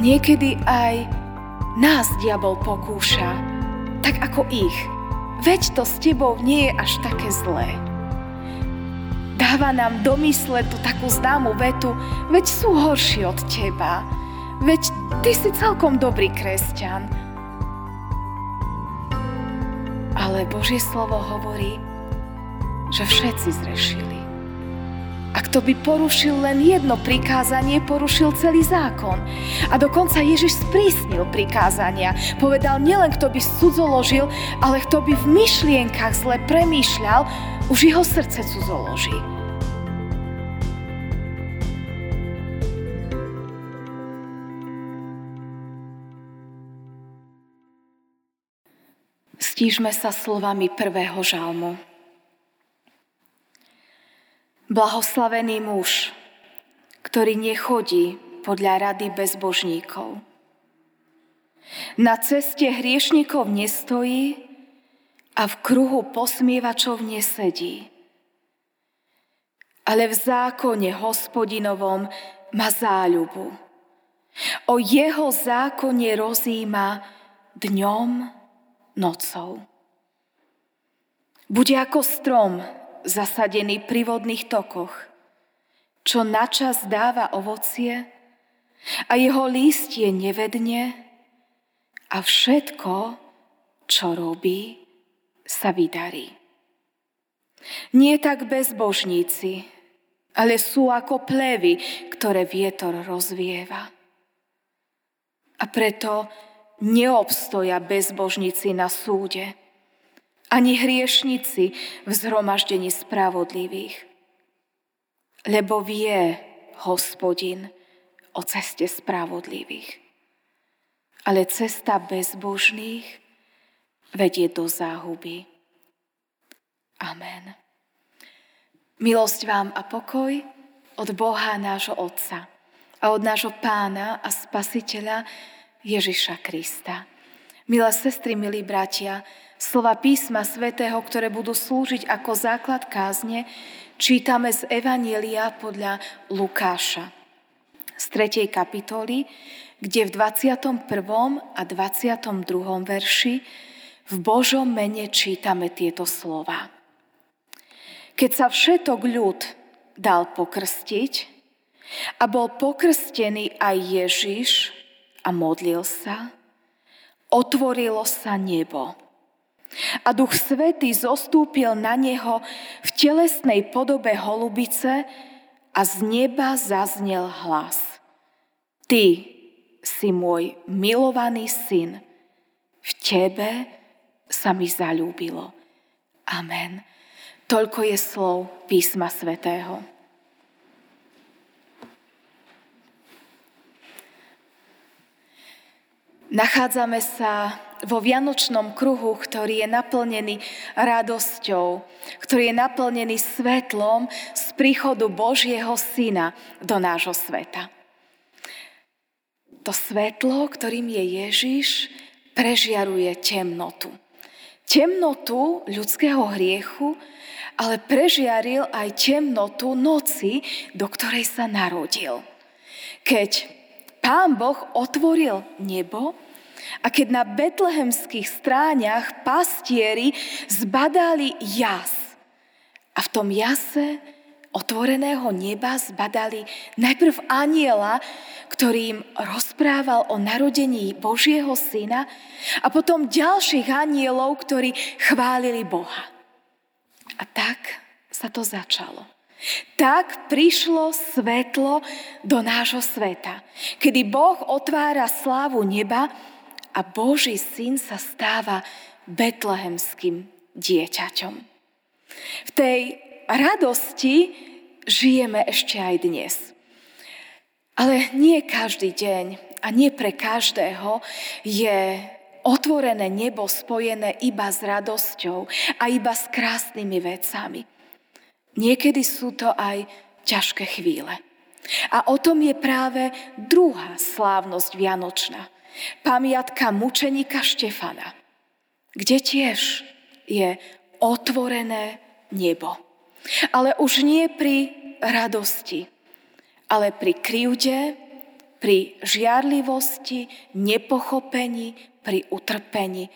niekedy aj nás diabol pokúša, tak ako ich. Veď to s tebou nie je až také zlé. Dáva nám do mysle tú takú známu vetu, veď sú horší od teba. Veď ty si celkom dobrý kresťan. Ale Božie slovo hovorí, že všetci zrešili. A kto by porušil len jedno prikázanie, porušil celý zákon. A dokonca Ježiš sprísnil prikázania. Povedal, nielen kto by cudzoložil, ale kto by v myšlienkach zle premýšľal, už jeho srdce cudzoloží. Stížme sa slovami prvého žalmu. Blahoslavený muž, ktorý nechodí podľa rady bezbožníkov. Na ceste hriešnikov nestojí a v kruhu posmievačov nesedí. Ale v zákone hospodinovom má záľubu. O jeho zákone rozíma dňom, nocou. Bude ako strom, zasadený pri vodných tokoch, čo načas dáva ovocie a jeho lístie nevedne a všetko, čo robí, sa vydarí. Nie tak bezbožníci, ale sú ako plevy, ktoré vietor rozvieva. A preto neobstoja bezbožníci na súde, ani hriešnici v zhromaždení spravodlivých. Lebo vie hospodin o ceste spravodlivých. Ale cesta bezbožných vedie do záhuby. Amen. Milosť vám a pokoj od Boha nášho Otca a od nášho Pána a Spasiteľa Ježiša Krista. Milé sestry, milí bratia, slova písma svätého, ktoré budú slúžiť ako základ kázne, čítame z Evanielia podľa Lukáša z 3. kapitoly, kde v 21. a 22. verši v Božom mene čítame tieto slova. Keď sa všetok ľud dal pokrstiť a bol pokrstený aj Ježiš a modlil sa, otvorilo sa nebo a Duch Svetý zostúpil na neho v telesnej podobe holubice a z neba zaznel hlas. Ty si môj milovaný syn, v tebe sa mi zalúbilo. Amen. Toľko je slov písma svätého. Nachádzame sa vo vianočnom kruhu, ktorý je naplnený radosťou, ktorý je naplnený svetlom z príchodu Božieho Syna do nášho sveta. To svetlo, ktorým je Ježiš, prežiaruje temnotu. Temnotu ľudského hriechu, ale prežiaril aj temnotu noci, do ktorej sa narodil. Keď Pán Boh otvoril nebo a keď na betlehemských stráňach pastieri zbadali jas a v tom jase otvoreného neba zbadali najprv aniela, ktorý im rozprával o narodení Božieho syna a potom ďalších anielov, ktorí chválili Boha. A tak sa to začalo. Tak prišlo svetlo do nášho sveta, kedy Boh otvára slávu neba a Boží syn sa stáva betlehemským dieťaťom. V tej radosti žijeme ešte aj dnes. Ale nie každý deň a nie pre každého je otvorené nebo spojené iba s radosťou a iba s krásnymi vecami. Niekedy sú to aj ťažké chvíle. A o tom je práve druhá slávnosť Vianočná. Pamiatka mučenika Štefana, kde tiež je otvorené nebo. Ale už nie pri radosti, ale pri krivde, pri žiarlivosti, nepochopení, pri utrpení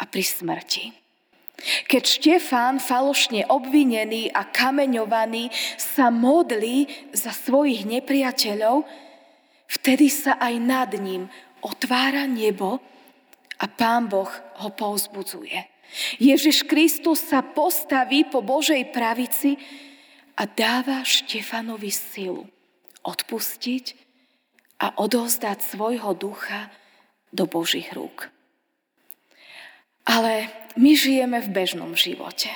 a pri smrti. Keď Štefán, falošne obvinený a kameňovaný, sa modlí za svojich nepriateľov, vtedy sa aj nad ním otvára nebo a Pán Boh ho povzbudzuje. Ježiš Kristus sa postaví po Božej pravici a dáva Štefanovi silu odpustiť a odovzdať svojho ducha do Božích rúk. Ale my žijeme v bežnom živote.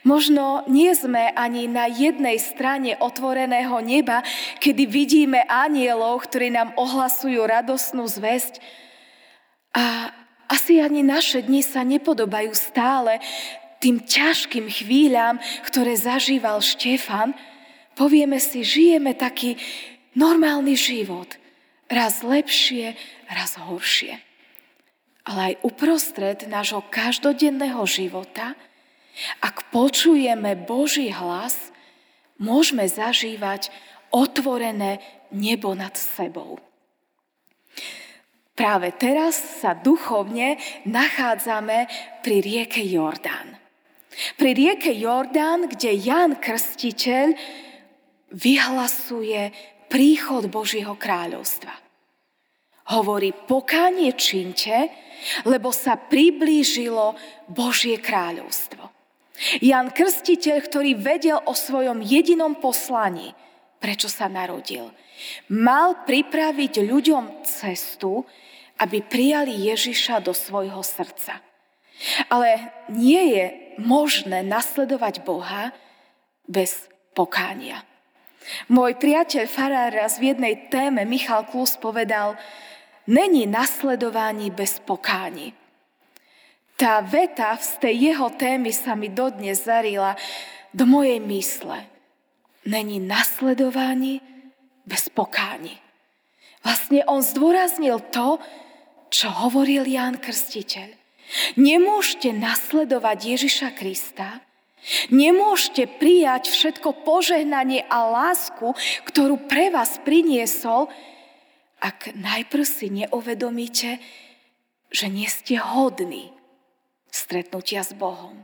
Možno nie sme ani na jednej strane otvoreného neba, kedy vidíme anielov, ktorí nám ohlasujú radosnú zväzť. A asi ani naše dni sa nepodobajú stále tým ťažkým chvíľam, ktoré zažíval Štefan. Povieme si, žijeme taký normálny život. Raz lepšie, raz horšie. Ale aj uprostred nášho každodenného života, ak počujeme Boží hlas, môžeme zažívať otvorené nebo nad sebou. Práve teraz sa duchovne nachádzame pri rieke Jordán. Pri rieke Jordán, kde Jan Krstiteľ vyhlasuje príchod Božieho kráľovstva. Hovorí, pokánie činte, lebo sa priblížilo Božie kráľovstvo. Jan Krstiteľ, ktorý vedel o svojom jedinom poslaní, prečo sa narodil, mal pripraviť ľuďom cestu, aby prijali Ježiša do svojho srdca. Ale nie je možné nasledovať Boha bez pokánia. Môj priateľ Farár raz v jednej téme Michal Klus povedal, není nasledování bez pokáni. Tá veta z tej jeho témy sa mi dodnes zarila do mojej mysle. Není nasledování bez pokáni. Vlastne on zdôraznil to, čo hovoril Ján Krstiteľ. Nemôžete nasledovať Ježiša Krista, Nemôžete prijať všetko požehnanie a lásku, ktorú pre vás priniesol, ak najprv si neuvedomíte, že nie ste hodní stretnutia s Bohom.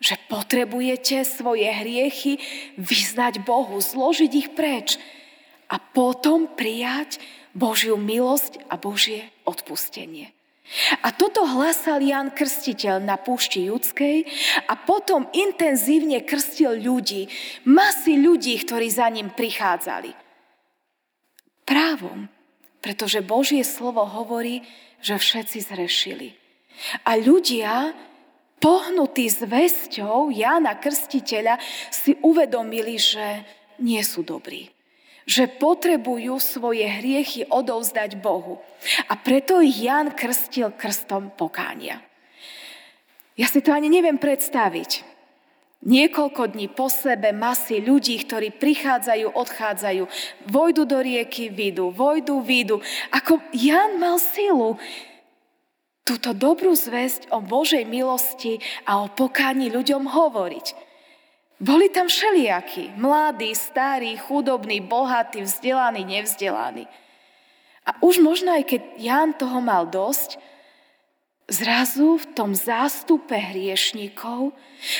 Že potrebujete svoje hriechy vyznať Bohu, zložiť ich preč a potom prijať Božiu milosť a Božie odpustenie. A toto hlasal Jan Krstiteľ na púšti judskej a potom intenzívne krstil ľudí, masy ľudí, ktorí za ním prichádzali. Právom, pretože Božie slovo hovorí, že všetci zrešili. A ľudia, pohnutí zväzťou Jana Krstiteľa, si uvedomili, že nie sú dobrí že potrebujú svoje hriechy odovzdať Bohu. A preto ich Jan krstil krstom pokánia. Ja si to ani neviem predstaviť. Niekoľko dní po sebe masy ľudí, ktorí prichádzajú, odchádzajú, vojdu do rieky, výjdu, vojdu, výjdu. Ako Jan mal silu túto dobrú zväzť o Božej milosti a o pokáni ľuďom hovoriť. Boli tam všelijakí, mladí, starí, chudobní, bohatí, vzdelaní, nevzdelaní. A už možno aj keď Jan toho mal dosť, zrazu v tom zástupe hriešnikov,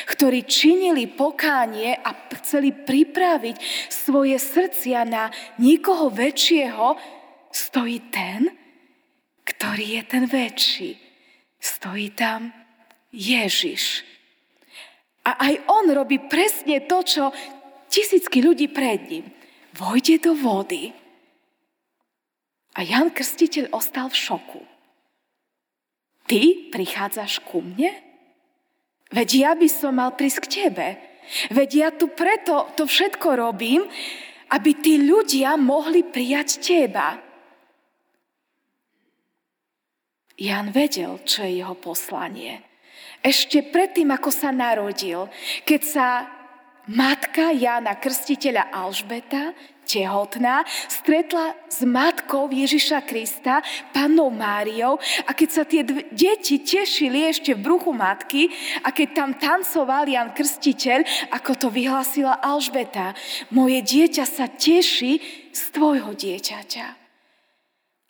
ktorí činili pokánie a chceli pripraviť svoje srdcia na nikoho väčšieho, stojí ten, ktorý je ten väčší. Stojí tam Ježiš. A aj on robí presne to, čo tisícky ľudí pred ním. Vojde do vody. A Jan Krstiteľ ostal v šoku. Ty prichádzaš ku mne? Veď ja by som mal prísť k tebe. Veď ja tu preto to všetko robím, aby tí ľudia mohli prijať teba. Jan vedel, čo je jeho poslanie ešte predtým, ako sa narodil, keď sa matka Jána Krstiteľa Alžbeta, tehotná, stretla s matkou Ježiša Krista, pannou Máriou a keď sa tie dv- deti tešili ešte v bruchu matky a keď tam tancoval Jan Krstiteľ, ako to vyhlasila Alžbeta, moje dieťa sa teší z tvojho dieťaťa.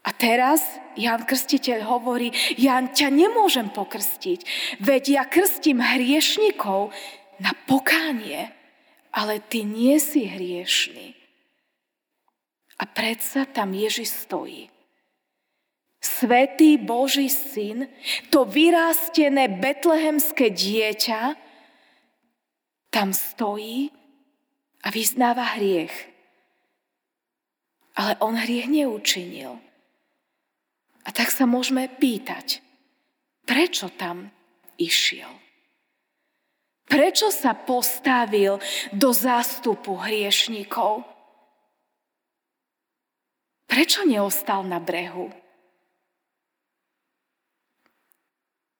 A teraz Jan Krstiteľ hovorí, ja ťa nemôžem pokrstiť, veď ja krstím hriešnikov na pokánie, ale ty nie si hriešný. A predsa tam Ježiš stojí. Svetý Boží syn, to vyrástené betlehemské dieťa, tam stojí a vyznáva hriech. Ale on hriech neučinil. A tak sa môžeme pýtať, prečo tam išiel? Prečo sa postavil do zástupu hriešnikov? Prečo neostal na brehu?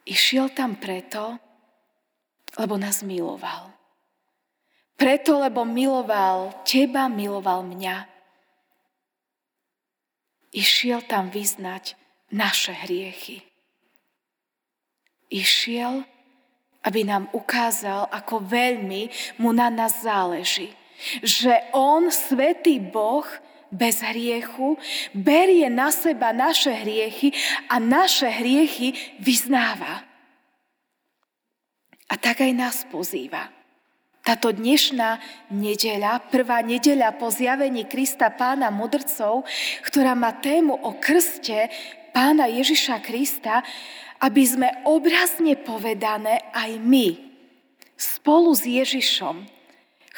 Išiel tam preto, lebo nás miloval. Preto, lebo miloval teba, miloval mňa. Išiel tam vyznať naše hriechy. Išiel, aby nám ukázal, ako veľmi mu na nás záleží. Že on, svetý Boh, bez hriechu, berie na seba naše hriechy a naše hriechy vyznáva. A tak aj nás pozýva. Táto dnešná nedeľa, prvá nedeľa po zjavení Krista pána mudrcov, ktorá má tému o krste, pána Ježiša Krista, aby sme obrazne povedané aj my spolu s Ježišom,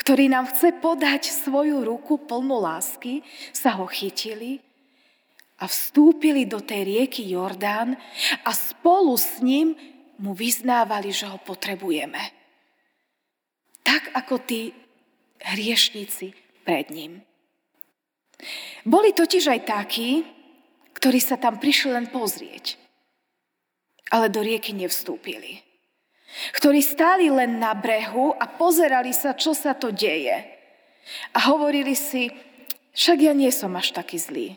ktorý nám chce podať svoju ruku plnú lásky, sa ho chytili a vstúpili do tej rieky Jordán a spolu s ním mu vyznávali, že ho potrebujeme. Tak ako tí hriešnici pred ním. Boli totiž aj takí, ktorí sa tam prišli len pozrieť, ale do rieky nevstúpili. Ktorí stáli len na brehu a pozerali sa, čo sa to deje. A hovorili si, však ja nie som až taký zlý.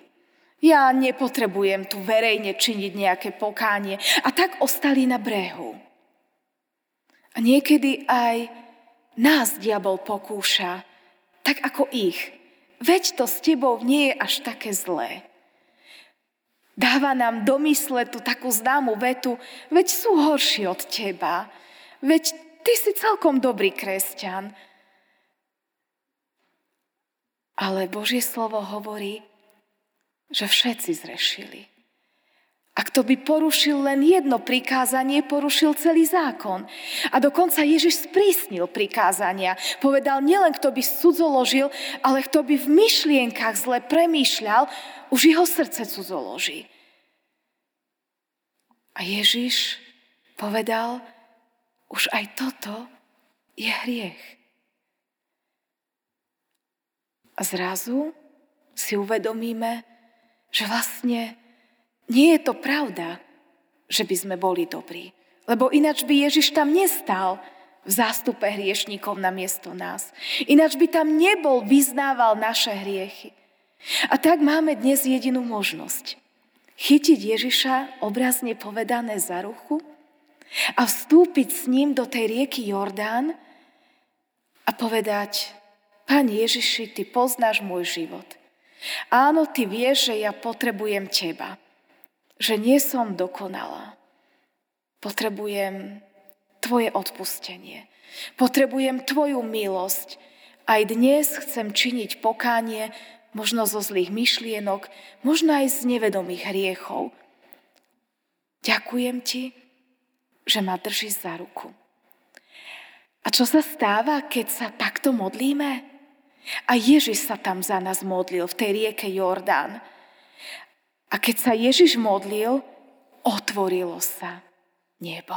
Ja nepotrebujem tu verejne činiť nejaké pokánie. A tak ostali na brehu. A niekedy aj nás diabol pokúša, tak ako ich. Veď to s tebou nie je až také zlé. Dáva nám do mysle tú takú známu vetu, veď sú horší od teba, veď ty si celkom dobrý kresťan. Ale Božie slovo hovorí, že všetci zrešili. A kto by porušil len jedno prikázanie, porušil celý zákon. A dokonca Ježiš sprísnil prikázania. Povedal, nielen kto by cudzoložil, ale kto by v myšlienkach zle premýšľal, už jeho srdce cudzoloží. A Ježiš povedal, už aj toto je hriech. A zrazu si uvedomíme, že vlastne nie je to pravda, že by sme boli dobrí. Lebo ináč by Ježiš tam nestal v zástupe hriešníkov na miesto nás. Ináč by tam nebol, vyznával naše hriechy. A tak máme dnes jedinú možnosť. Chytiť Ježiša, obrazne povedané za ruchu, a vstúpiť s ním do tej rieky Jordán a povedať, Pane Ježiši, Ty poznáš môj život. Áno, Ty vieš, že ja potrebujem Teba že nie som dokonalá. Potrebujem Tvoje odpustenie. Potrebujem Tvoju milosť. Aj dnes chcem činiť pokánie, možno zo zlých myšlienok, možno aj z nevedomých hriechov. Ďakujem Ti, že ma držíš za ruku. A čo sa stáva, keď sa takto modlíme? A Ježiš sa tam za nás modlil v tej rieke Jordán. A keď sa Ježiš modlil, otvorilo sa nebo.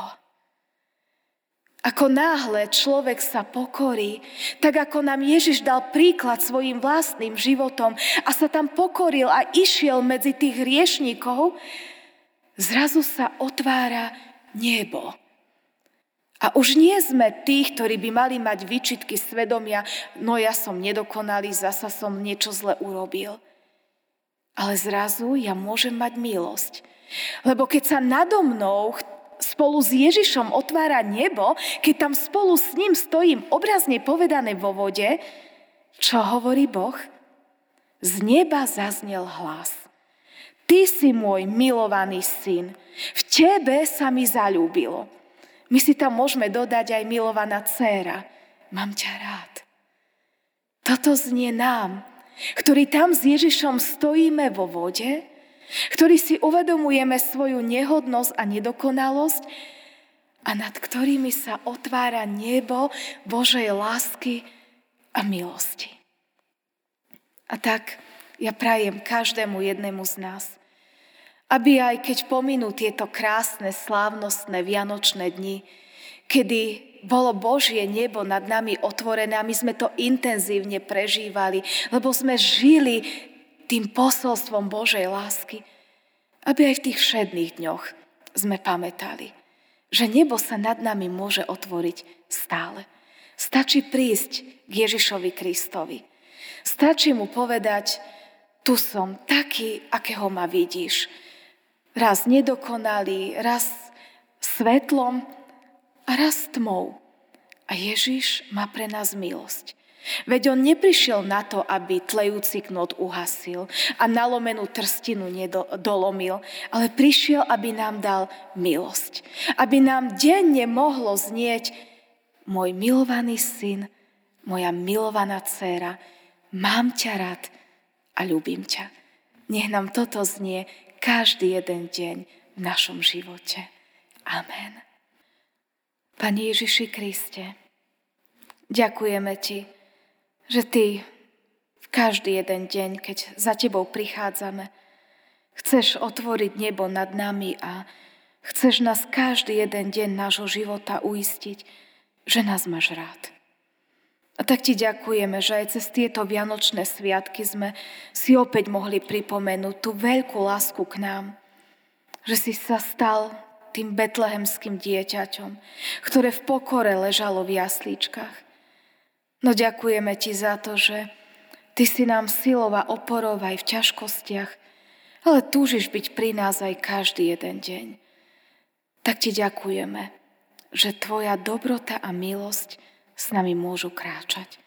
Ako náhle človek sa pokorí, tak ako nám Ježiš dal príklad svojim vlastným životom a sa tam pokoril a išiel medzi tých hriešnikov, zrazu sa otvára nebo. A už nie sme tí, ktorí by mali mať výčitky svedomia, no ja som nedokonalý, zasa som niečo zle urobil. Ale zrazu ja môžem mať milosť. Lebo keď sa nado mnou spolu s Ježišom otvára nebo, keď tam spolu s ním stojím obrazne povedané vo vode, čo hovorí Boh? Z neba zaznel hlas. Ty si môj milovaný syn. V tebe sa mi zalúbilo. My si tam môžeme dodať aj milovaná dcéra. Mám ťa rád. Toto znie nám, ktorí tam s Ježišom stojíme vo vode, ktorí si uvedomujeme svoju nehodnosť a nedokonalosť a nad ktorými sa otvára nebo Božej lásky a milosti. A tak ja prajem každému jednému z nás, aby aj keď pominú tieto krásne, slávnostné vianočné dni, kedy bolo Božie nebo nad nami otvorené a my sme to intenzívne prežívali, lebo sme žili tým posolstvom Božej lásky, aby aj v tých všedných dňoch sme pamätali, že nebo sa nad nami môže otvoriť stále. Stačí prísť k Ježišovi Kristovi. Stačí mu povedať, tu som taký, akého ma vidíš. Raz nedokonalý, raz svetlom a raz tmou. A Ježiš má pre nás milosť. Veď on neprišiel na to, aby tlejúci knot uhasil a nalomenú trstinu nedolomil, ale prišiel, aby nám dal milosť. Aby nám denne mohlo znieť môj milovaný syn, moja milovaná dcéra, mám ťa rád a ľúbim ťa. Nech nám toto znie každý jeden deň v našom živote. Amen. Pane Ježiši Kriste, ďakujeme Ti, že Ty v každý jeden deň, keď za Tebou prichádzame, chceš otvoriť nebo nad nami a chceš nás každý jeden deň nášho života uistiť, že nás máš rád. A tak ti ďakujeme, že aj cez tieto vianočné sviatky sme si opäť mohli pripomenúť tú veľkú lásku k nám. Že si sa stal tým betlehemským dieťaťom, ktoré v pokore ležalo v jaslíčkach. No ďakujeme ti za to, že ty si nám silová oporov aj v ťažkostiach, ale túžiš byť pri nás aj každý jeden deň. Tak ti ďakujeme, že tvoja dobrota a milosť s nami môžu kráčať.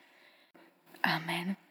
Amen.